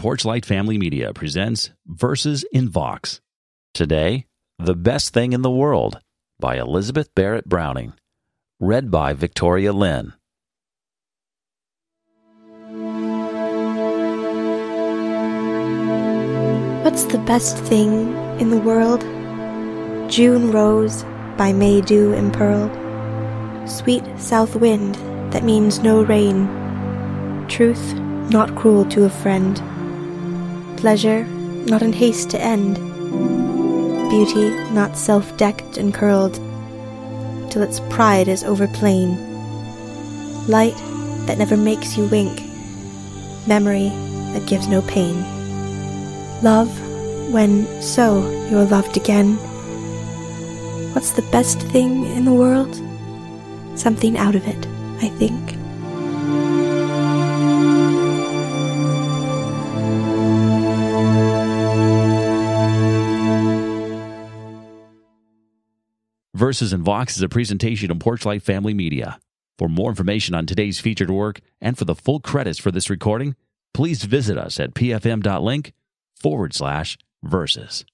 Porchlight Family Media presents Verses in Vox. Today, The Best Thing in the World by Elizabeth Barrett Browning. Read by Victoria Lynn. What's the best thing in the world? June rose by May dew impearled, sweet south wind that means no rain, truth not cruel to a friend, pleasure not in haste to end, beauty not self decked and curled, till its pride is overplain, light that never makes you wink, memory that gives no pain. Love, when so you're loved again. What's the best thing in the world? Something out of it, I think. Verses in Vox is a presentation of Porchlight Family Media. For more information on today's featured work and for the full credits for this recording, please visit us at pfm.link forward slash verses.